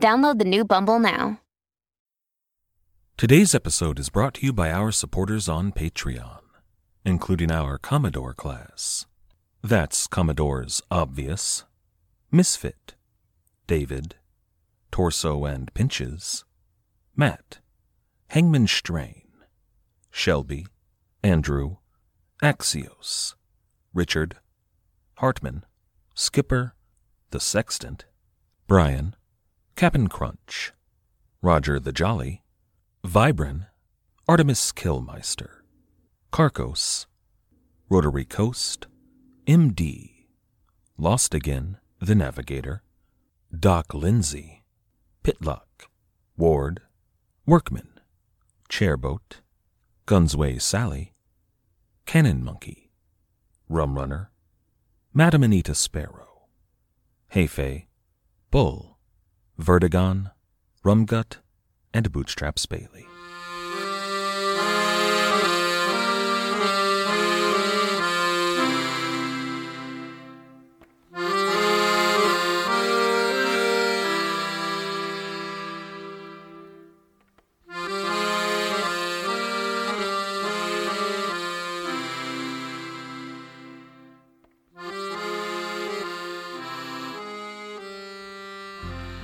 Download the new Bumble now. Today's episode is brought to you by our supporters on Patreon, including our Commodore class. That's Commodore's Obvious, Misfit, David, Torso and Pinches, Matt, Hangman Strain, Shelby, Andrew, Axios, Richard, Hartman, Skipper, The Sextant, Brian, Cap'n Crunch, Roger the Jolly, Vibran, Artemis Killmeister, Carcos, Rotary Coast, MD, Lost Again, The Navigator, Doc Lindsay, Pitlock, Ward, Workman, Chairboat, Gunsway Sally, Cannon Monkey, Rum Runner, Madam Anita Sparrow, Heifei, Bull, Vertigon, Rumgut, and Bootstraps Bailey.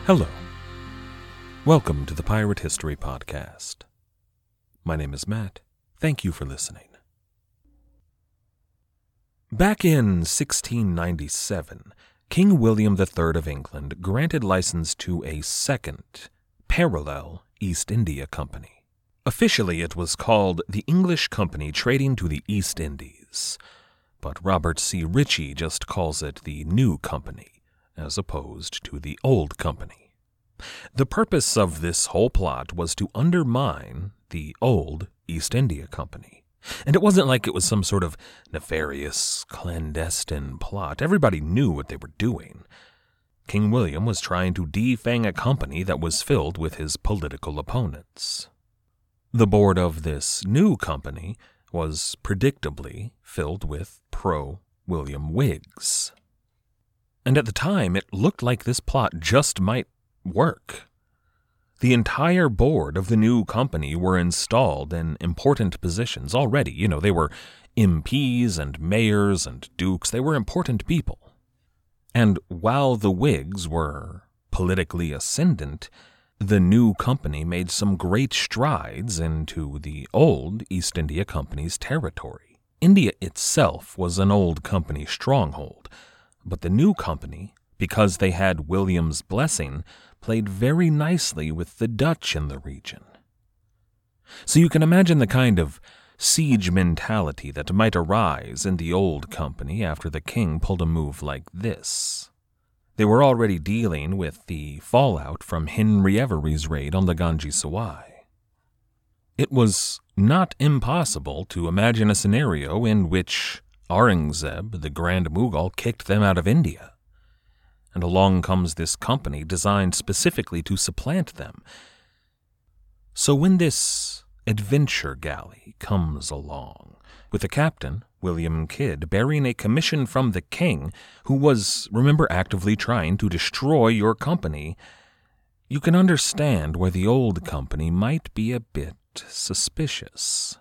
Hello. Welcome to the Pirate History Podcast. My name is Matt. Thank you for listening. Back in 1697, King William III of England granted license to a second, parallel East India Company. Officially, it was called the English Company Trading to the East Indies, but Robert C. Ritchie just calls it the New Company as opposed to the old company. The purpose of this whole plot was to undermine the old East India Company. And it wasn't like it was some sort of nefarious, clandestine plot. Everybody knew what they were doing. King William was trying to defang a company that was filled with his political opponents. The board of this new company was predictably filled with pro William Whigs. And at the time, it looked like this plot just might work. The entire board of the new company were installed in important positions already. You know, they were MPs and mayors and dukes, they were important people. And while the Whigs were politically ascendant, the new company made some great strides into the old East India Company's territory. India itself was an old company stronghold but the new company, because they had William's blessing, played very nicely with the Dutch in the region. So you can imagine the kind of siege mentality that might arise in the old company after the king pulled a move like this. They were already dealing with the fallout from Henry Every's raid on the Ganj-i-Sawai. It was not impossible to imagine a scenario in which Aurangzeb, the Grand Mughal, kicked them out of India. And along comes this company designed specifically to supplant them. So when this adventure galley comes along, with a captain, William Kidd, bearing a commission from the king, who was, remember, actively trying to destroy your company, you can understand why the old company might be a bit suspicious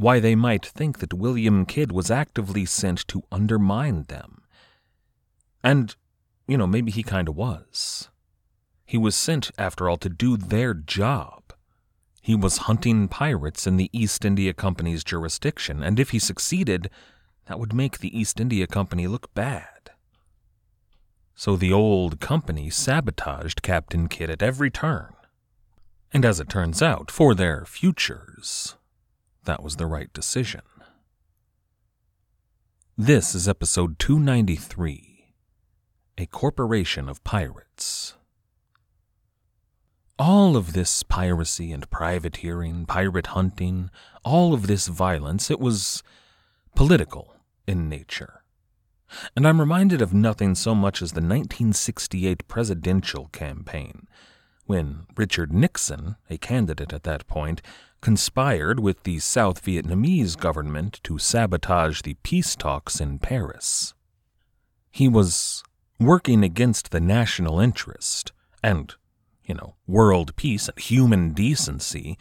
why they might think that William Kidd was actively sent to undermine them. And, you know, maybe he kind of was. He was sent, after all, to do their job. He was hunting pirates in the East India Company's jurisdiction, and if he succeeded, that would make the East India Company look bad. So the old company sabotaged Captain Kidd at every turn. And as it turns out, for their futures, that was the right decision. This is episode 293 A Corporation of Pirates. all of this piracy and privateering, pirate hunting, all of this violence, it was political in nature. And I'm reminded of nothing so much as the 1968 presidential campaign, when Richard Nixon, a candidate at that point, conspired with the South Vietnamese government to sabotage the peace talks in Paris. He was working against the national interest and, you know, world peace and human decency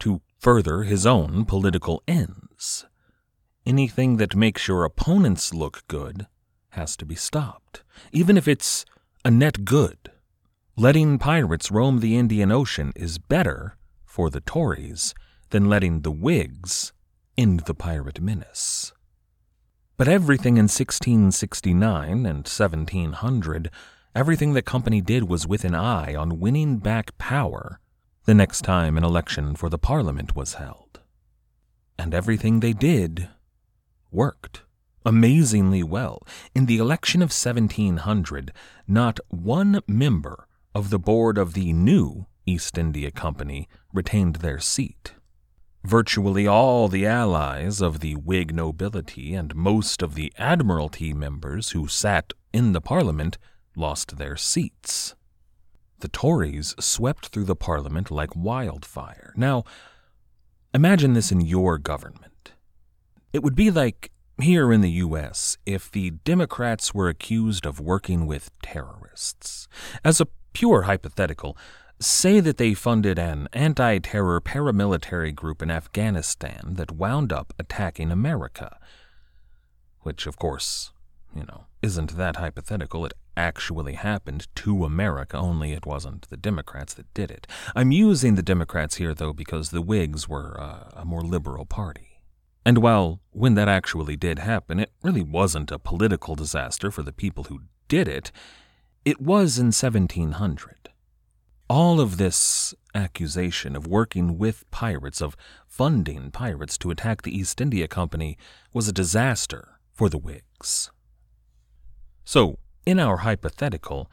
to further his own political ends. Anything that makes your opponents look good has to be stopped, even if it's a net good. Letting pirates roam the Indian Ocean is better for the Tories than letting the Whigs end the pirate menace. But everything in 1669 and 1700, everything the company did was with an eye on winning back power the next time an election for the Parliament was held. And everything they did worked amazingly well. In the election of 1700, not one member of the board of the new East India Company retained their seat. Virtually all the allies of the Whig nobility and most of the Admiralty members who sat in the Parliament lost their seats. The Tories swept through the Parliament like wildfire. Now, imagine this in your government. It would be like here in the U.S. if the Democrats were accused of working with terrorists. As a pure hypothetical, say that they funded an anti terror paramilitary group in Afghanistan that wound up attacking America. Which, of course, you know, isn't that hypothetical. It actually happened to America, only it wasn't the Democrats that did it. I'm using the Democrats here, though, because the Whigs were uh, a more liberal party. And while, when that actually did happen, it really wasn't a political disaster for the people who did it, it was in 1700. All of this accusation of working with pirates, of funding pirates to attack the East India Company, was a disaster for the Whigs. So, in our hypothetical,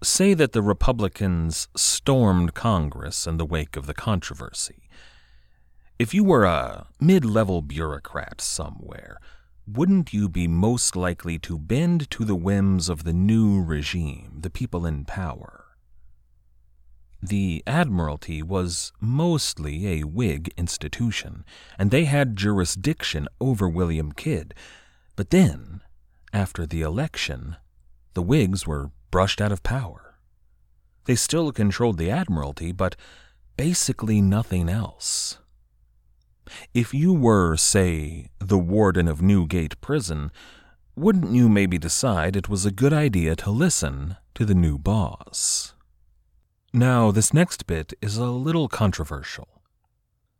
say that the Republicans stormed Congress in the wake of the controversy. If you were a mid level bureaucrat somewhere, wouldn't you be most likely to bend to the whims of the new regime, the people in power? The Admiralty was mostly a Whig institution, and they had jurisdiction over William Kidd. But then, after the election, the Whigs were brushed out of power. They still controlled the Admiralty, but basically nothing else. If you were, say, the warden of Newgate Prison, wouldn't you maybe decide it was a good idea to listen to the new boss? Now, this next bit is a little controversial.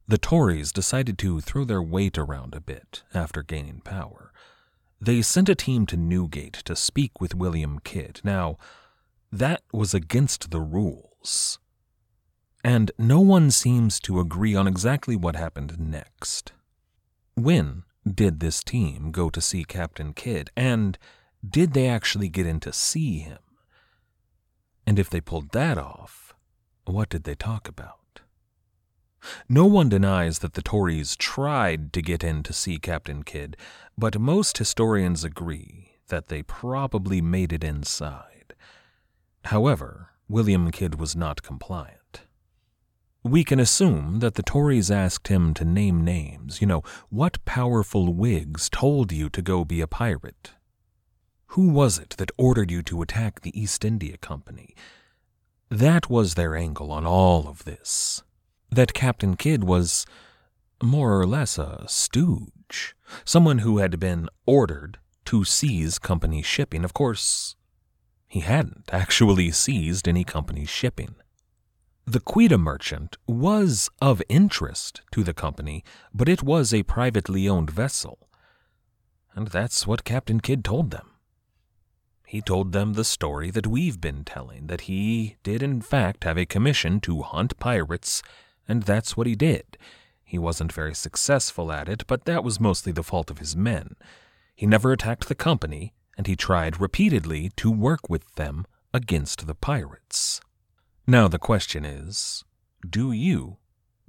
The Tories decided to throw their weight around a bit after gaining power. They sent a team to Newgate to speak with William Kidd. Now, that was against the rules and no one seems to agree on exactly what happened next. When did this team go to see Captain Kidd, and did they actually get in to see him? And if they pulled that off, what did they talk about? No one denies that the Tories tried to get in to see Captain Kidd, but most historians agree that they probably made it inside. However, William Kidd was not compliant. We can assume that the Tories asked him to name names. You know, what powerful Whigs told you to go be a pirate? Who was it that ordered you to attack the East India Company? That was their angle on all of this. That Captain Kidd was more or less a stooge, someone who had been ordered to seize company shipping. Of course, he hadn't actually seized any company shipping. The Quedagh merchant was of interest to the company, but it was a privately owned vessel. And that's what Captain Kidd told them. He told them the story that we've been telling, that he did in fact have a commission to hunt pirates, and that's what he did. He wasn't very successful at it, but that was mostly the fault of his men. He never attacked the company, and he tried repeatedly to work with them against the pirates. Now, the question is do you,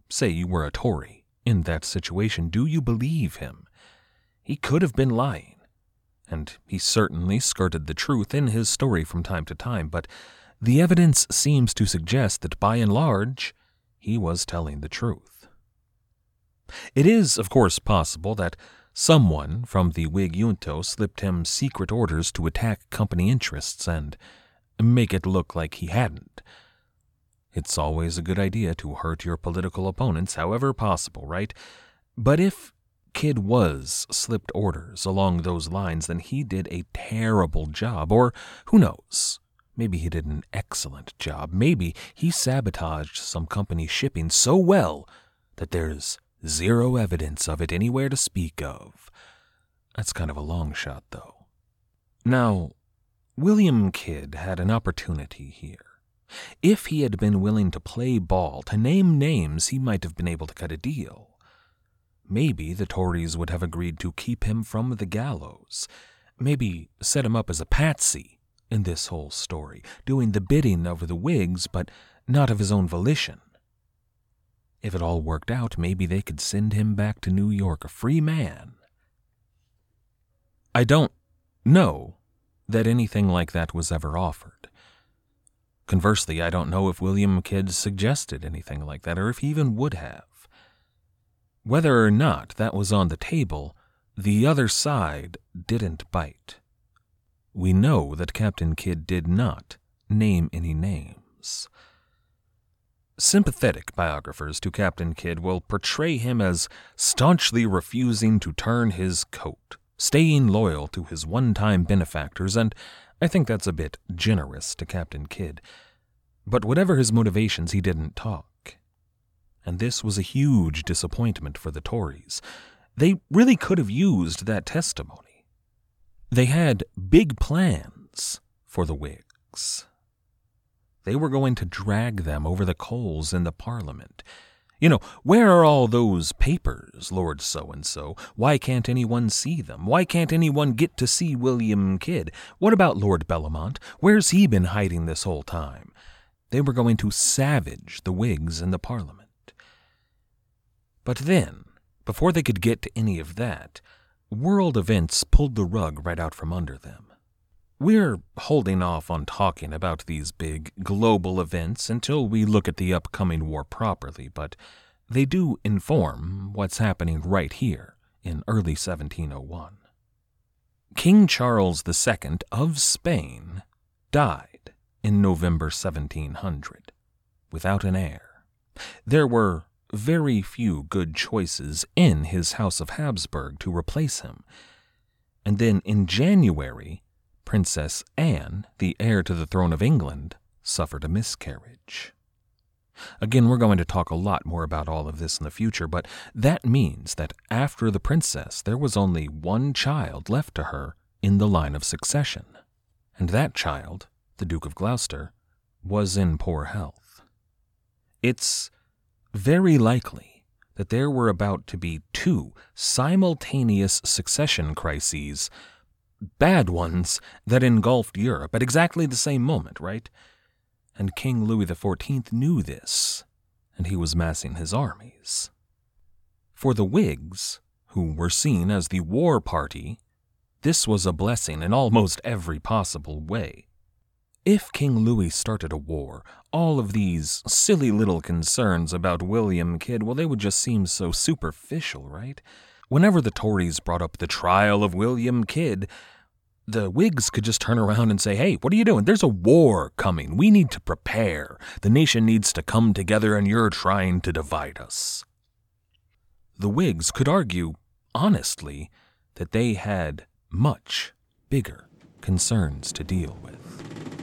say you were a Tory, in that situation, do you believe him? He could have been lying, and he certainly skirted the truth in his story from time to time, but the evidence seems to suggest that by and large, he was telling the truth. It is, of course, possible that someone from the Whig junto slipped him secret orders to attack company interests and make it look like he hadn't. It's always a good idea to hurt your political opponents however possible, right? But if Kidd was slipped orders along those lines, then he did a terrible job, or who knows? Maybe he did an excellent job. Maybe he sabotaged some company shipping so well that there's zero evidence of it anywhere to speak of. That's kind of a long shot, though. Now, William Kidd had an opportunity here. If he had been willing to play ball, to name names, he might have been able to cut a deal. Maybe the Tories would have agreed to keep him from the gallows. Maybe set him up as a patsy in this whole story, doing the bidding of the Whigs, but not of his own volition. If it all worked out, maybe they could send him back to New York a free man. I don't know that anything like that was ever offered. Conversely, I don't know if William Kidd suggested anything like that, or if he even would have. Whether or not that was on the table, the other side didn't bite. We know that Captain Kidd did not name any names. Sympathetic biographers to Captain Kidd will portray him as staunchly refusing to turn his coat, staying loyal to his one time benefactors, and I think that's a bit generous to Captain Kidd. But whatever his motivations, he didn't talk. And this was a huge disappointment for the Tories. They really could have used that testimony. They had big plans for the Whigs. They were going to drag them over the coals in the Parliament. You know, where are all those papers, Lord So and so? Why can't anyone see them? Why can't anyone get to see William Kidd? What about Lord Bellomont? Where's he been hiding this whole time? They were going to savage the Whigs in the Parliament. But then, before they could get to any of that, world events pulled the rug right out from under them. We're holding off on talking about these big global events until we look at the upcoming war properly, but they do inform what's happening right here in early 1701. King Charles II of Spain died in November 1700 without an heir. There were very few good choices in his House of Habsburg to replace him. And then in January Princess Anne, the heir to the throne of England, suffered a miscarriage. Again, we're going to talk a lot more about all of this in the future, but that means that after the princess, there was only one child left to her in the line of succession. And that child, the Duke of Gloucester, was in poor health. It's very likely that there were about to be two simultaneous succession crises bad ones that engulfed Europe at exactly the same moment, right? And King Louis XIV knew this, and he was massing his armies. For the Whigs, who were seen as the war party, this was a blessing in almost every possible way. If King Louis started a war, all of these silly little concerns about William Kidd, well, they would just seem so superficial, right? Whenever the Tories brought up the trial of William Kidd, the Whigs could just turn around and say, hey, what are you doing? There's a war coming. We need to prepare. The nation needs to come together, and you're trying to divide us. The Whigs could argue, honestly, that they had much bigger concerns to deal with.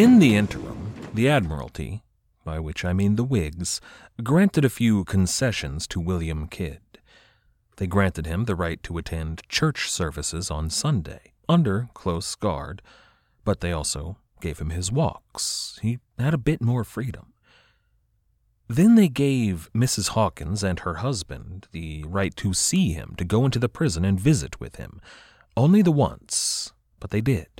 In the interim, the Admiralty, by which I mean the Whigs, granted a few concessions to William Kidd. They granted him the right to attend church services on Sunday, under close guard, but they also gave him his walks. He had a bit more freedom. Then they gave Mrs. Hawkins and her husband the right to see him, to go into the prison and visit with him. Only the once, but they did.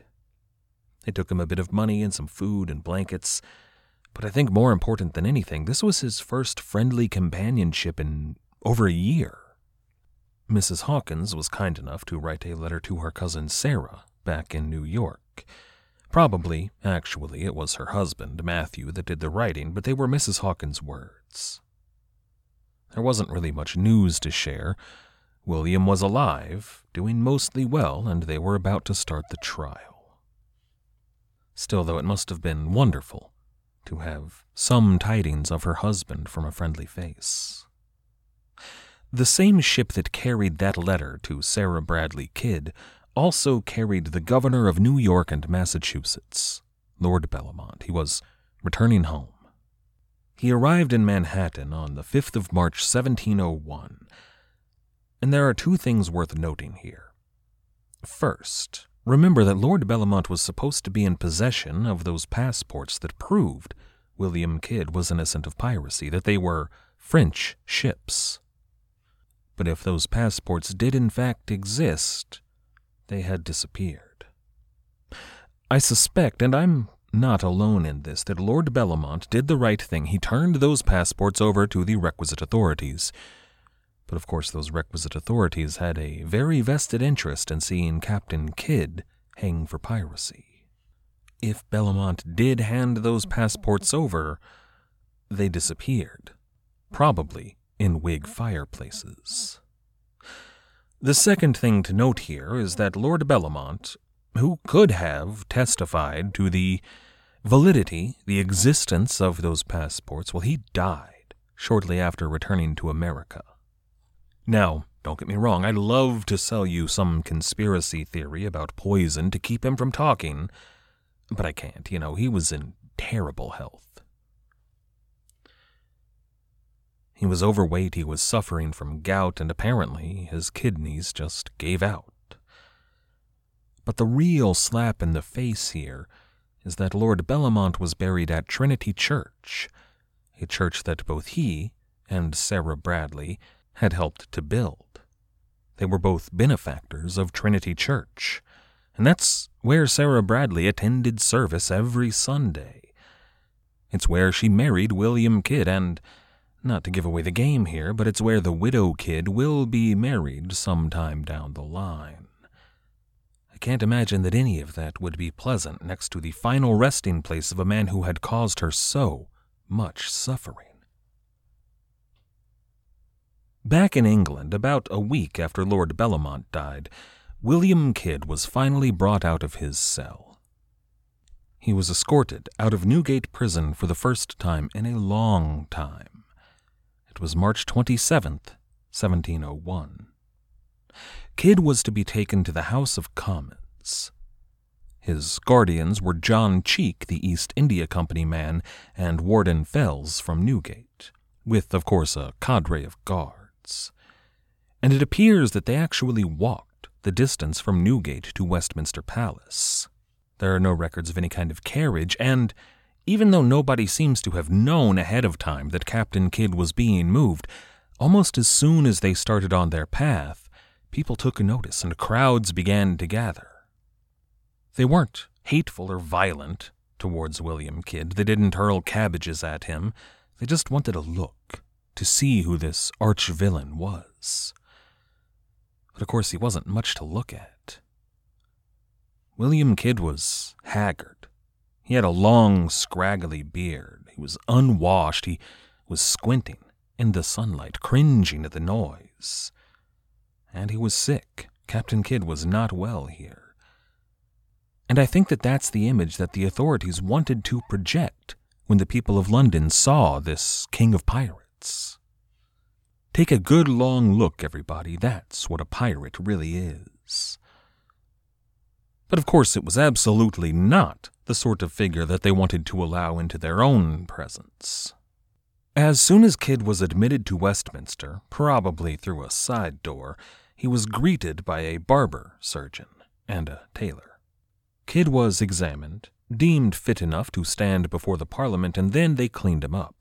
They took him a bit of money and some food and blankets. But I think more important than anything, this was his first friendly companionship in over a year. Mrs. Hawkins was kind enough to write a letter to her cousin Sarah back in New York. Probably, actually, it was her husband, Matthew, that did the writing, but they were Mrs. Hawkins' words. There wasn't really much news to share. William was alive, doing mostly well, and they were about to start the trial. Still, though, it must have been wonderful to have some tidings of her husband from a friendly face. The same ship that carried that letter to Sarah Bradley Kidd also carried the governor of New York and Massachusetts, Lord Bellomont. He was returning home. He arrived in Manhattan on the 5th of March, 1701. And there are two things worth noting here. First, remember that Lord Bellomont was supposed to be in possession of those passports that proved William Kidd was innocent of piracy, that they were French ships. But if those passports did in fact exist, they had disappeared. I suspect, and I'm not alone in this, that Lord Bellomont did the right thing. He turned those passports over to the requisite authorities. But of course, those requisite authorities had a very vested interest in seeing Captain Kidd hang for piracy. If Bellomont did hand those passports over, they disappeared, probably in Whig fireplaces. The second thing to note here is that Lord Bellomont, who could have testified to the validity, the existence of those passports, well, he died shortly after returning to America. Now, don't get me wrong, I'd love to sell you some conspiracy theory about poison to keep him from talking, but I can't. You know, he was in terrible health. He was overweight, he was suffering from gout, and apparently his kidneys just gave out. But the real slap in the face here is that Lord Bellomont was buried at Trinity Church, a church that both he and Sarah Bradley had helped to build. They were both benefactors of Trinity Church, and that's where Sarah Bradley attended service every Sunday. It's where she married William Kidd, and not to give away the game here, but it's where the widow Kidd will be married sometime down the line. I can't imagine that any of that would be pleasant next to the final resting place of a man who had caused her so much suffering. Back in England, about a week after Lord Bellomont died, William Kidd was finally brought out of his cell. he was escorted out of Newgate Prison for the first time in a long time. It was March 27th, 1701. Kidd was to be taken to the House of Commons. His guardians were John Cheek, the East India Company man, and Warden Fells from Newgate, with, of course, a cadre of guards. And it appears that they actually walked the distance from Newgate to Westminster Palace. There are no records of any kind of carriage, and even though nobody seems to have known ahead of time that Captain Kidd was being moved, almost as soon as they started on their path, people took notice and crowds began to gather. They weren't hateful or violent towards William Kidd. They didn't hurl cabbages at him. They just wanted a look to see who this arch villain was. But of course, he wasn't much to look at. William Kidd was haggard. He had a long, scraggly beard. He was unwashed. He was squinting in the sunlight, cringing at the noise. And he was sick. Captain Kidd was not well here. And I think that that's the image that the authorities wanted to project when the people of London saw this king of pirates. Take a good long look, everybody. That's what a pirate really is. But of course, it was absolutely not the sort of figure that they wanted to allow into their own presence. As soon as Kidd was admitted to Westminster, probably through a side door, he was greeted by a barber surgeon and a tailor. Kidd was examined, deemed fit enough to stand before the Parliament, and then they cleaned him up.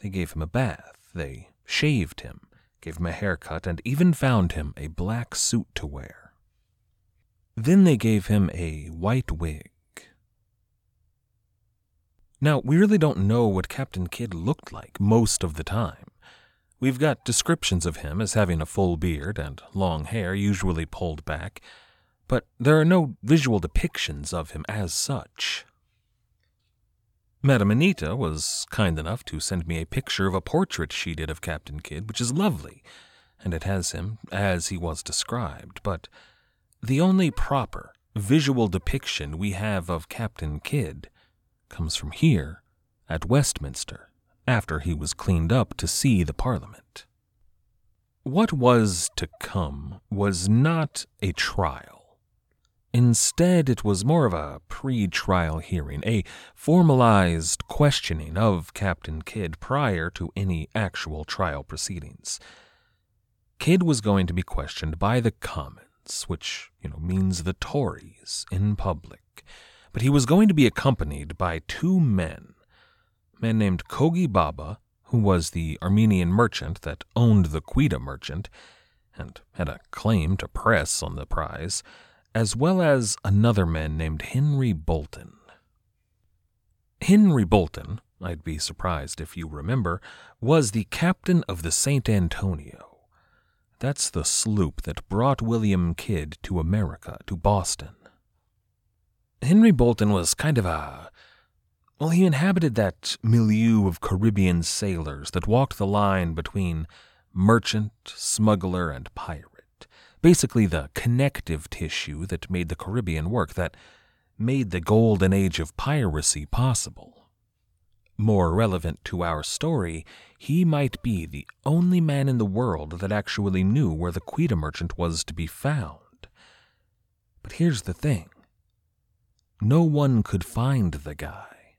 They gave him a bath, they shaved him, gave him a haircut, and even found him a black suit to wear. Then they gave him a white wig. Now, we really don't know what Captain Kidd looked like most of the time. We've got descriptions of him as having a full beard and long hair, usually pulled back but there are no visual depictions of him as such. Madame Anita was kind enough to send me a picture of a portrait she did of Captain Kidd, which is lovely, and it has him as he was described, but the only proper visual depiction we have of Captain Kidd comes from here at Westminster after he was cleaned up to see the Parliament. What was to come was not a trial Instead, it was more of a pre trial hearing, a formalized questioning of Captain Kidd prior to any actual trial proceedings. Kidd was going to be questioned by the Commons, which, you know, means the Tories, in public, but he was going to be accompanied by two men, men named Coji Babba, who was the Armenian merchant that owned the Quedagh merchant and had a claim to press on the prize, as well as another man named Henry Bolton. Henry Bolton, I'd be surprised if you remember, was the captain of the St. Antonio. That's the sloop that brought William Kidd to America, to Boston. Henry Bolton was kind of a. Well, he inhabited that milieu of Caribbean sailors that walked the line between merchant, smuggler, and pirate basically the connective tissue that made the Caribbean work, that made the golden age of piracy possible. More relevant to our story, he might be the only man in the world that actually knew where the Quedagh merchant was to be found. But here's the thing no one could find the guy.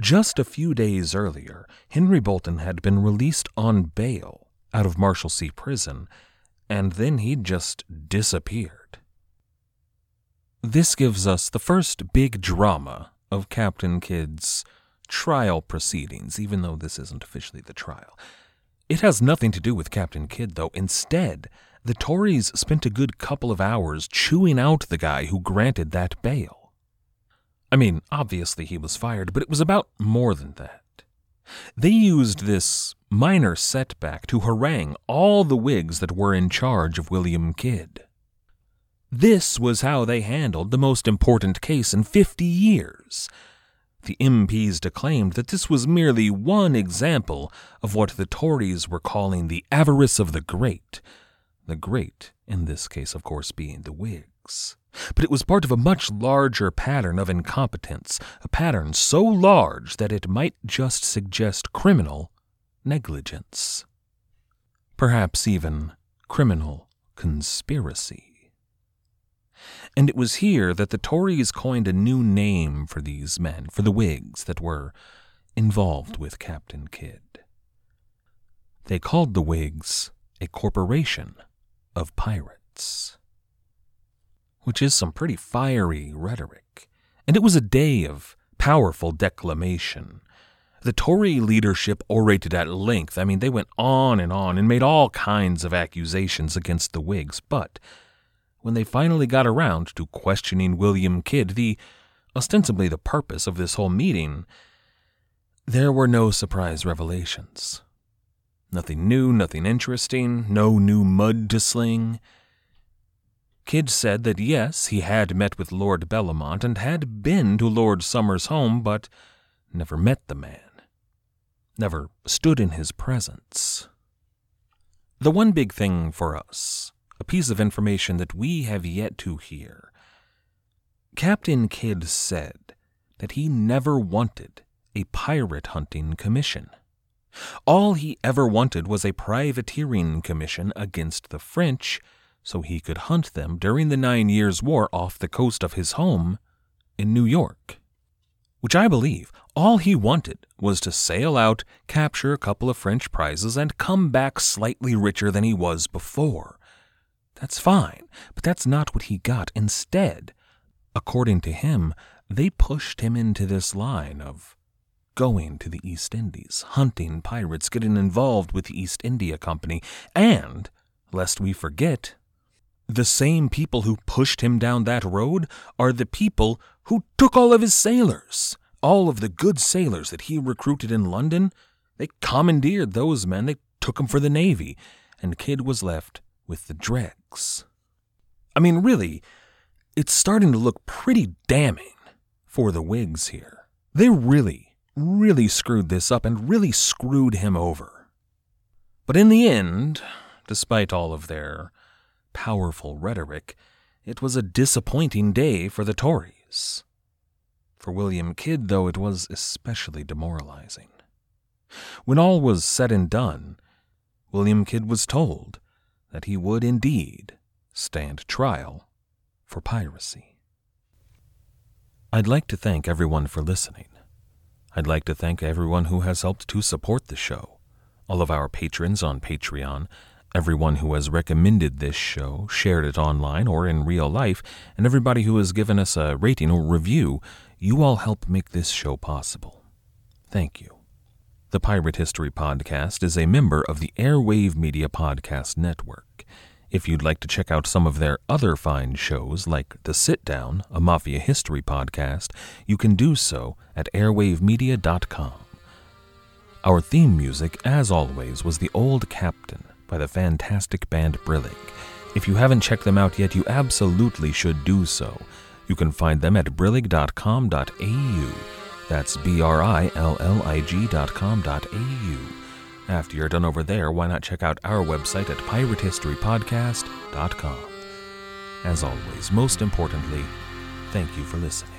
Just a few days earlier, Henry Bolton had been released on bail out of Marshalsea Prison and then he'd just disappeared. This gives us the first big drama of Captain Kidd's trial proceedings, even though this isn't officially the trial. It has nothing to do with Captain Kidd, though. Instead, the Tories spent a good couple of hours chewing out the guy who granted that bail. I mean, obviously he was fired, but it was about more than that. They used this minor setback to harangue all the Whigs that were in charge of William Kidd. This was how they handled the most important case in fifty years. The MPs declaimed that this was merely one example of what the Tories were calling the avarice of the great, the great in this case, of course, being the Whigs. But it was part of a much larger pattern of incompetence, a pattern so large that it might just suggest criminal negligence. Perhaps even criminal conspiracy. And it was here that the Tories coined a new name for these men, for the Whigs that were involved with Captain Kidd. They called the Whigs a corporation of pirates. Which is some pretty fiery rhetoric. And it was a day of powerful declamation. The Tory leadership orated at length. I mean, they went on and on and made all kinds of accusations against the Whigs. But when they finally got around to questioning William Kidd, the ostensibly the purpose of this whole meeting, there were no surprise revelations. Nothing new, nothing interesting, no new mud to sling. Kidd said that yes, he had met with Lord Bellomont and had been to Lord Somers' home, but never met the man, never stood in his presence. The one big thing for us, a piece of information that we have yet to hear. Captain Kidd said that he never wanted a pirate hunting commission. All he ever wanted was a privateering commission against the French so he could hunt them during the Nine Years' War off the coast of his home in New York. Which I believe all he wanted was to sail out, capture a couple of French prizes, and come back slightly richer than he was before. That's fine, but that's not what he got. Instead, according to him, they pushed him into this line of going to the East Indies, hunting pirates, getting involved with the East India Company, and, lest we forget, the same people who pushed him down that road are the people who took all of his sailors. All of the good sailors that he recruited in London, they commandeered those men, they took them for the Navy, and Kidd was left with the dregs. I mean, really, it's starting to look pretty damning for the Whigs here. They really really screwed this up and really screwed him over. But in the end, despite all of their powerful rhetoric, it was a disappointing day for the Tories. For William Kidd, though, it was especially demoralizing. When all was said and done, William Kidd was told that he would indeed stand trial for piracy. I'd like to thank everyone for listening. I'd like to thank everyone who has helped to support the show, all of our patrons on Patreon, everyone who has recommended this show, shared it online or in real life, and everybody who has given us a rating or review. You all help make this show possible. Thank you. The Pirate History Podcast is a member of the Airwave Media Podcast Network. If you'd like to check out some of their other fine shows, like The Sit Down, a Mafia history podcast, you can do so at airwavemedia.com. Our theme music, as always, was The Old Captain by the fantastic band Brillig. If you haven't checked them out yet, you absolutely should do so. You can find them at brillig.com.au. That's B R I L L I G.com.au. After you're done over there, why not check out our website at piratehistorypodcast.com. As always, most importantly, thank you for listening.